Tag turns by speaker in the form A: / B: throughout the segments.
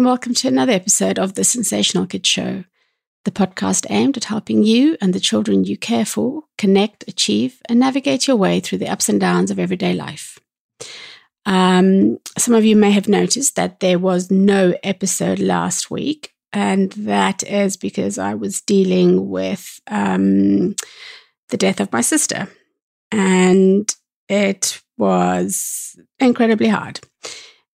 A: and welcome to another episode of The Sensational Kids Show, the podcast aimed at helping you and the children you care for connect, achieve, and navigate your way through the ups and downs of everyday life. Um, some of you may have noticed that there was no episode last week, and that is because I was dealing with um, the death of my sister, and it was incredibly hard.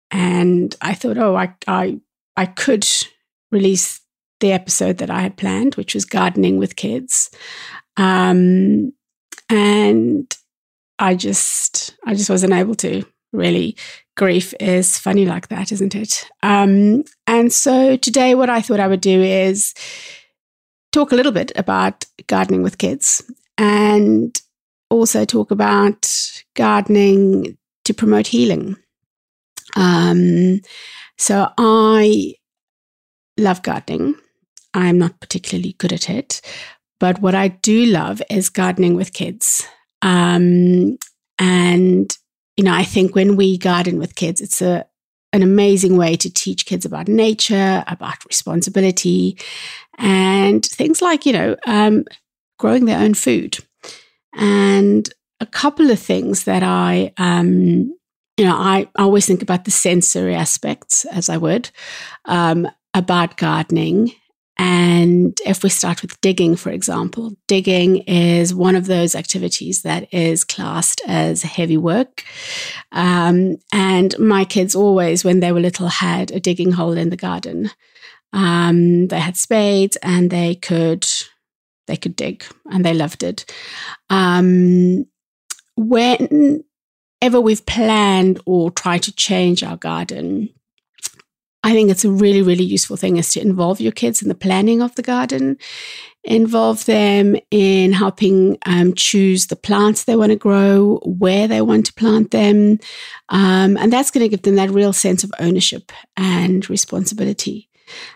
A: And I thought, oh, I, I, I could release the episode that I had planned, which was gardening with kids. Um, and I just, I just wasn't able to really. Grief is funny like that, isn't it? Um, and so today, what I thought I would do is talk a little bit about gardening with kids and also talk about gardening to promote healing. Um, so I love gardening. I'm not particularly good at it, but what I do love is gardening with kids. Um, and you know, I think when we garden with kids, it's a an amazing way to teach kids about nature, about responsibility, and things like you know, um, growing their own food. And a couple of things that I, um, you know, I always think about the sensory aspects as I would um, about gardening. And if we start with digging, for example, digging is one of those activities that is classed as heavy work. Um, and my kids always, when they were little, had a digging hole in the garden. Um, they had spades and they could they could dig and they loved it. Um, whenever we've planned or tried to change our garden, I think it's a really, really useful thing is to involve your kids in the planning of the garden, involve them in helping um, choose the plants they want to grow, where they want to plant them. Um, and that's going to give them that real sense of ownership and responsibility.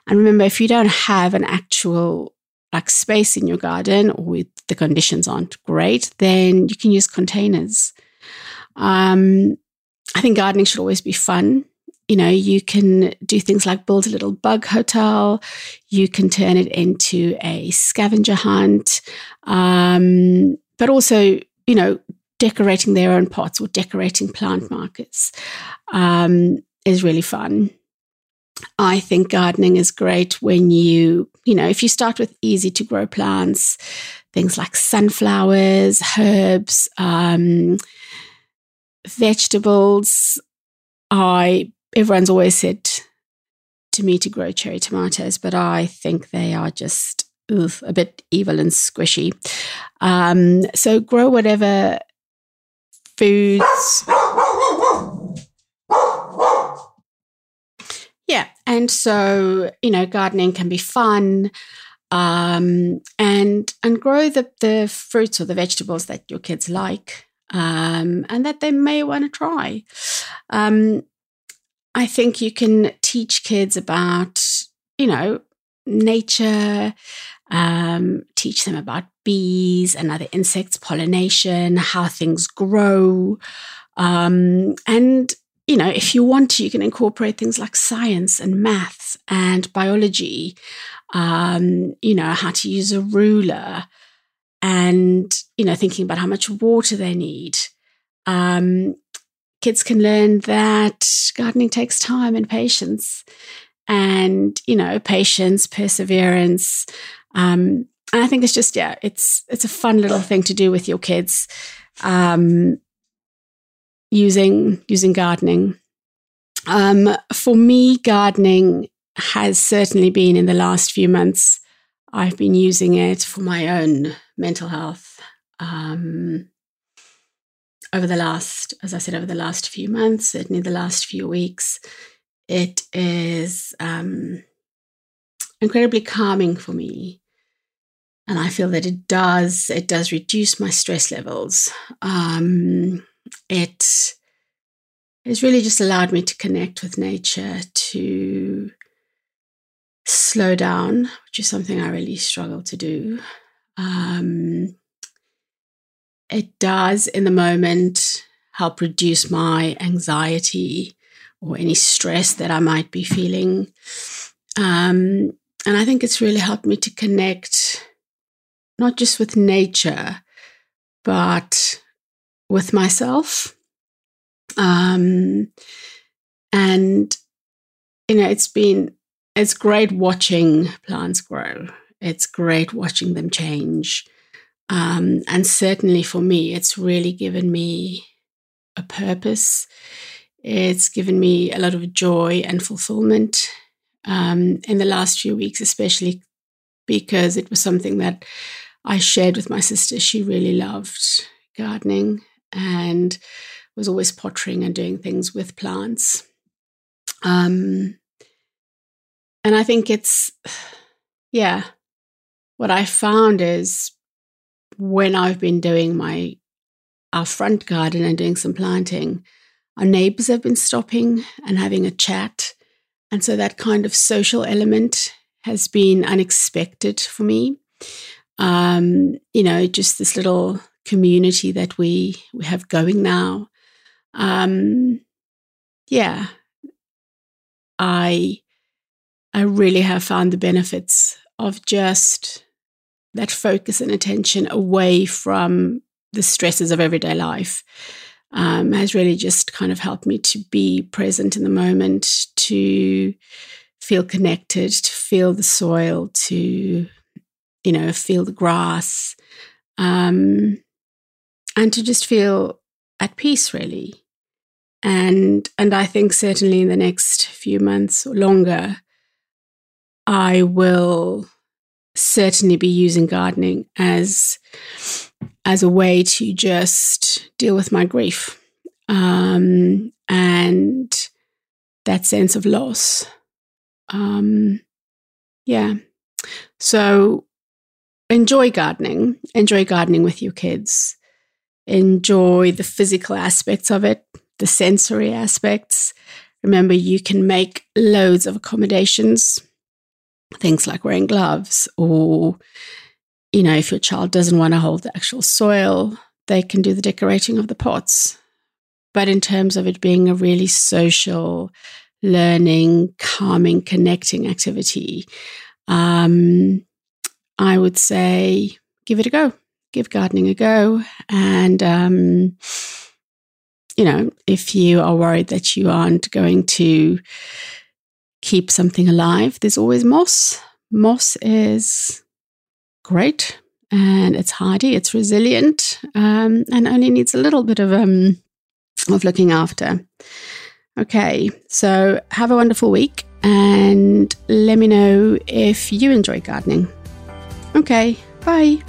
A: And remember, if you don't have an actual like space in your garden or the conditions aren't great, then you can use containers. Um, I think gardening should always be fun. You know, you can do things like build a little bug hotel. You can turn it into a scavenger hunt. Um, but also, you know, decorating their own pots or decorating plant markets um, is really fun. I think gardening is great when you, you know, if you start with easy to grow plants, things like sunflowers, herbs, um, vegetables. I everyone's always said to me to grow cherry tomatoes, but I think they are just ugh, a bit evil and squishy. Um, so grow whatever foods Yeah. And so, you know, gardening can be fun. Um, and and grow the, the fruits or the vegetables that your kids like um, and that they may want to try. Um, I think you can teach kids about, you know, nature, um, teach them about bees and other insects, pollination, how things grow, um, and you know, if you want to, you can incorporate things like science and maths and biology, um, you know, how to use a ruler and, you know, thinking about how much water they need. Um, kids can learn that gardening takes time and patience and, you know, patience, perseverance. Um, and I think it's just, yeah, it's, it's a fun little thing to do with your kids. Um, using using gardening. Um, for me, gardening has certainly been in the last few months. I've been using it for my own mental health. Um, over the last, as I said, over the last few months, certainly the last few weeks, it is um, incredibly calming for me and I feel that it does it does reduce my stress levels. Um, it has really just allowed me to connect with nature, to slow down, which is something I really struggle to do. Um, it does, in the moment, help reduce my anxiety or any stress that I might be feeling. Um, and I think it's really helped me to connect not just with nature, but with myself. Um, and, you know, it's been, it's great watching plants grow. It's great watching them change. Um, and certainly for me, it's really given me a purpose. It's given me a lot of joy and fulfillment um, in the last few weeks, especially because it was something that I shared with my sister. She really loved gardening and was always pottering and doing things with plants. Um, and I think it's, yeah, what I found is when I've been doing my our front garden and doing some planting, our neighbors have been stopping and having a chat. And so that kind of social element has been unexpected for me. Um, you know, just this little community that we we have going now. Um, yeah, I I really have found the benefits of just that focus and attention away from the stresses of everyday life um, has really just kind of helped me to be present in the moment, to feel connected, to feel the soil, to, you know, feel the grass, um, and to just feel at peace, really. And and I think certainly in the next few months or longer, I will certainly be using gardening as as a way to just deal with my grief um, and that sense of loss. Um, yeah. So enjoy gardening. Enjoy gardening with your kids. Enjoy the physical aspects of it, the sensory aspects. Remember, you can make loads of accommodations things like wearing gloves or you know if your child doesn't want to hold the actual soil they can do the decorating of the pots. But in terms of it being a really social learning calming connecting activity um, i would say give it a go give gardening a go. And um, you know if you are worried that you aren't going to keep something alive, there's always moss. Moss is great and it's hardy, it's resilient, um, and only needs a little bit of um, of looking after. Okay, so have a wonderful week and let me know if you enjoy gardening. Okay, bye.